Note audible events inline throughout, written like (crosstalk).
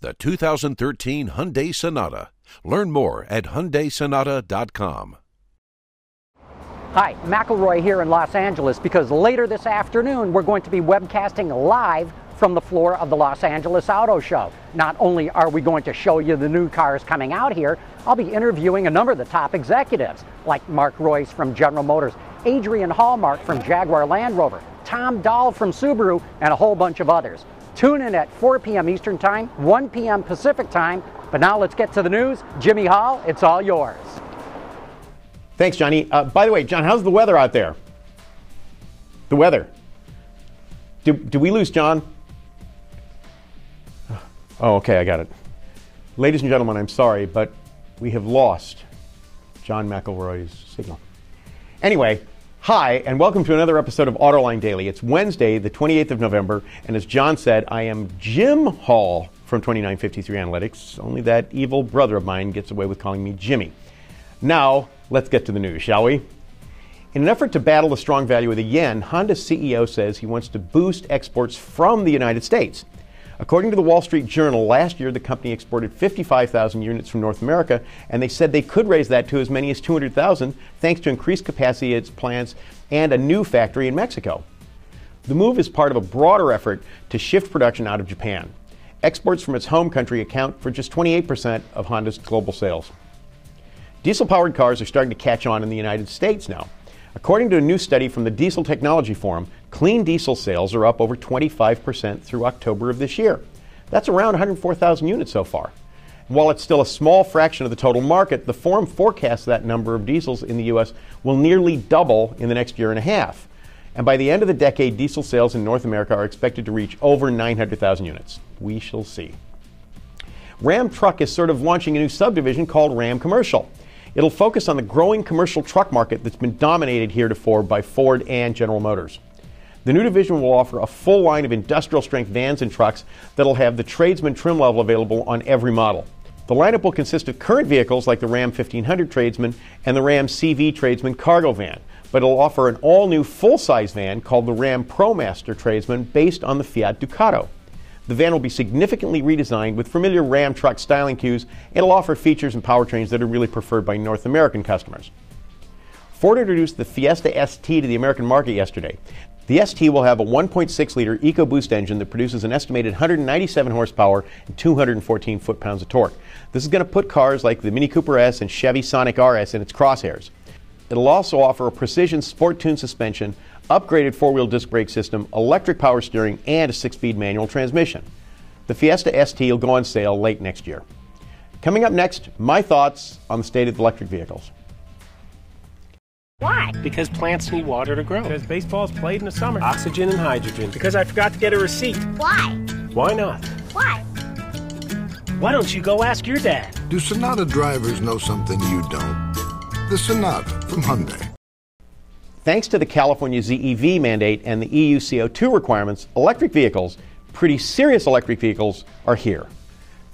the 2013 Hyundai Sonata. Learn more at HyundaiSonata.com. Hi, McElroy here in Los Angeles because later this afternoon we're going to be webcasting live from the floor of the Los Angeles Auto Show. Not only are we going to show you the new cars coming out here, I'll be interviewing a number of the top executives like Mark Reuss from General Motors, Adrian Hallmark from Jaguar Land Rover, Tom Doll from Subaru, and a whole bunch of others. Tune in at 4 p.m. Eastern Time, 1 p.m. Pacific Time. But now let's get to the news. Jimmy Hall, it's all yours. Thanks, Johnny. Uh, by the way, John, how's the weather out there? The weather. Do, do we lose John? (sighs) Oh, okay, I got it. Ladies and gentlemen, I'm sorry, but we have lost John McElroy's signal. Anyway, hi, and welcome to another episode of Autoline Daily. It's Wednesday, the 28th of November, and as John said, I am Jim Hall from 2953 Analytics, only that evil brother of mine gets away with calling me Jimmy. Now, let's get to the news, shall we? In an effort to battle the strong value of the yen, Honda's CEO says he wants to boost exports from the United States. According to the Wall Street Journal, last year the company exported 55,000 units from North America, and they said they could raise that to as many as 200,000 thanks to increased capacity at its plants and a new factory in Mexico. The move is part of a broader effort to shift production out of Japan. Exports from its home country account for just 28% of Honda's global sales. Diesel powered cars are starting to catch on in the United States now. According to a new study from the Diesel Technology Forum, clean diesel sales are up over 25% through October of this year. That's around 104,000 units so far. While it's still a small fraction of the total market, the forum forecasts that number of diesels in the U.S. will nearly double in the next year and a half. And by the end of the decade, diesel sales in North America are expected to reach over 900,000 units. We shall see. Ram Truck is sort of launching a new subdivision called Ram Commercial. It'll focus on the growing commercial truck market that's been dominated heretofore by Ford and General Motors. The new division will offer a full line of industrial strength vans and trucks that'll have the tradesman trim level available on every model. The lineup will consist of current vehicles like the Ram 1500 Tradesman and the Ram CV Tradesman cargo van, but it'll offer an all new full size van called the Ram ProMaster Tradesman based on the Fiat Ducato. The van will be significantly redesigned with familiar Ram truck styling cues and it'll offer features and powertrains that are really preferred by North American customers. Ford introduced the Fiesta ST to the American market yesterday. The ST will have a 1.6 liter EcoBoost engine that produces an estimated 197 horsepower and 214 foot pounds of torque. This is going to put cars like the Mini Cooper S and Chevy Sonic RS in its crosshairs. It'll also offer a precision sport tune suspension, upgraded four wheel disc brake system, electric power steering, and a six speed manual transmission. The Fiesta ST will go on sale late next year. Coming up next, my thoughts on the state of electric vehicles. Why? Because plants need water to grow. Because baseball's played in the summer. Oxygen and hydrogen. Because I forgot to get a receipt. Why? Why not? Why? Why don't you go ask your dad? Do Sonata drivers know something you don't? The Sonata from Hyundai. Thanks to the California ZEV mandate and the EU CO2 requirements, electric vehicles, pretty serious electric vehicles, are here.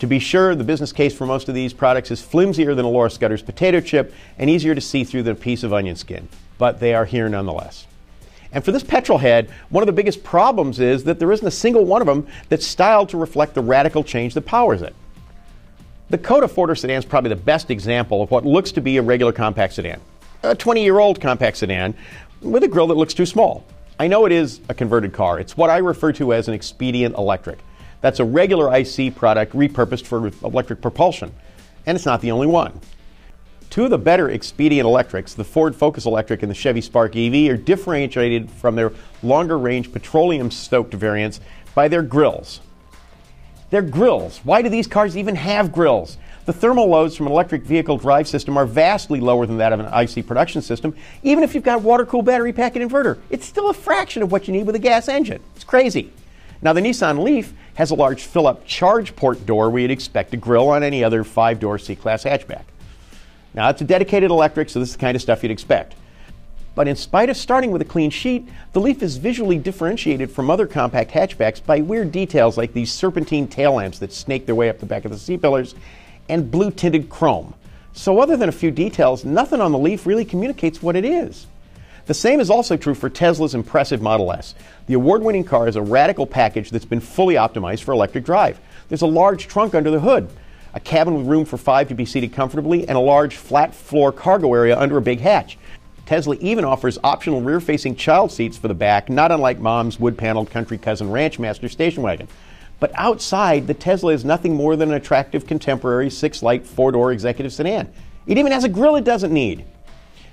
To be sure, the business case for most of these products is flimsier than a Laura Scudder's potato chip and easier to see through than a piece of onion skin, but they are here nonetheless. And for this petrol head, one of the biggest problems is that there isn't a single one of them that's styled to reflect the radical change that powers it. The Coda 4 sedan is probably the best example of what looks to be a regular compact sedan. A 20 year old compact sedan with a grille that looks too small. I know it is a converted car. It's what I refer to as an expedient electric. That's a regular IC product repurposed for electric propulsion. And it's not the only one. Two of the better expedient electrics, the Ford Focus Electric and the Chevy Spark EV, are differentiated from their longer range petroleum stoked variants by their grills. Their grills. Why do these cars even have grills? The thermal loads from an electric vehicle drive system are vastly lower than that of an IC production system. Even if you've got water cooled battery pack and inverter, it's still a fraction of what you need with a gas engine. It's crazy. Now, the Nissan Leaf has a large fill up charge port door you'd expect a grill on any other five door C Class hatchback. Now, it's a dedicated electric, so this is the kind of stuff you'd expect. But in spite of starting with a clean sheet, the Leaf is visually differentiated from other compact hatchbacks by weird details like these serpentine tail lamps that snake their way up the back of the C pillars and blue tinted chrome. So, other than a few details, nothing on the Leaf really communicates what it is. The same is also true for Tesla's impressive Model S. The award winning car is a radical package that's been fully optimized for electric drive. There's a large trunk under the hood, a cabin with room for five to be seated comfortably, and a large flat floor cargo area under a big hatch. Tesla even offers optional rear facing child seats for the back, not unlike mom's wood paneled country cousin Ranchmaster station wagon. But outside, the Tesla is nothing more than an attractive contemporary six light four door executive sedan. It even has a grill it doesn't need.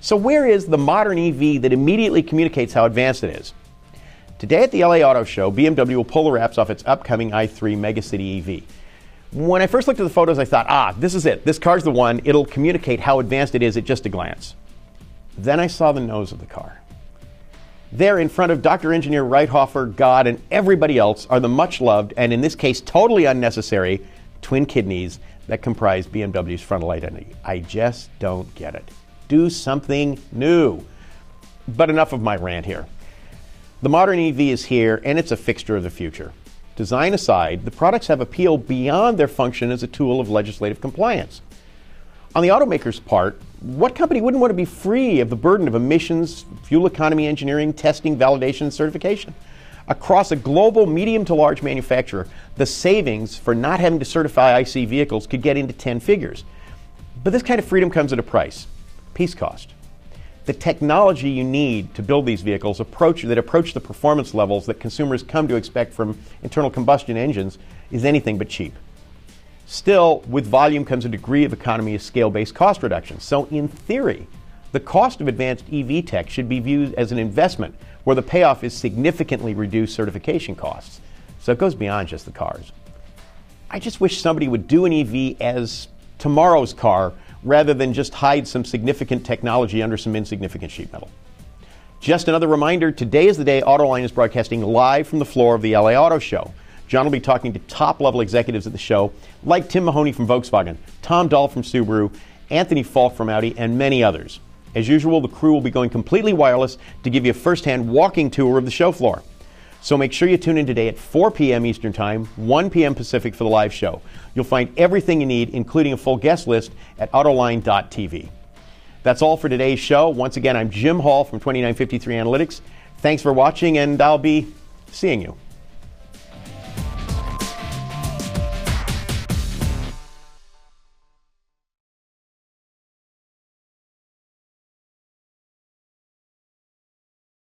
So, where is the modern EV that immediately communicates how advanced it is? Today at the LA Auto Show, BMW will pull the wraps off its upcoming i3 Megacity EV. When I first looked at the photos, I thought, ah, this is it. This car's the one. It'll communicate how advanced it is at just a glance. Then I saw the nose of the car. There, in front of Dr. Engineer Reithofer, God, and everybody else, are the much loved, and in this case, totally unnecessary, twin kidneys that comprise BMW's frontal identity. I just don't get it. Do something new. But enough of my rant here. The modern EV is here, and it's a fixture of the future. Design aside, the products have appeal beyond their function as a tool of legislative compliance. On the automaker's part, what company wouldn't want to be free of the burden of emissions, fuel economy engineering, testing, validation, and certification? Across a global medium to large manufacturer, the savings for not having to certify IC vehicles could get into 10 figures. But this kind of freedom comes at a price piece cost. The technology you need to build these vehicles approach, that approach the performance levels that consumers come to expect from internal combustion engines is anything but cheap. Still, with volume comes a degree of economy of scale based cost reduction. So, in theory, the cost of advanced EV tech should be viewed as an investment where the payoff is significantly reduced certification costs. So, it goes beyond just the cars. I just wish somebody would do an EV as tomorrow's car rather than just hide some significant technology under some insignificant sheet metal. Just another reminder today is the day Autoline is broadcasting live from the floor of the LA Auto Show. John will be talking to top level executives at the show, like Tim Mahoney from Volkswagen, Tom Doll from Subaru, Anthony Falk from Audi, and many others. As usual, the crew will be going completely wireless to give you a first hand walking tour of the show floor. So make sure you tune in today at 4 p.m. Eastern Time, 1 p.m. Pacific for the live show. You'll find everything you need, including a full guest list, at Autoline.tv. That's all for today's show. Once again, I'm Jim Hall from 2953 Analytics. Thanks for watching, and I'll be seeing you.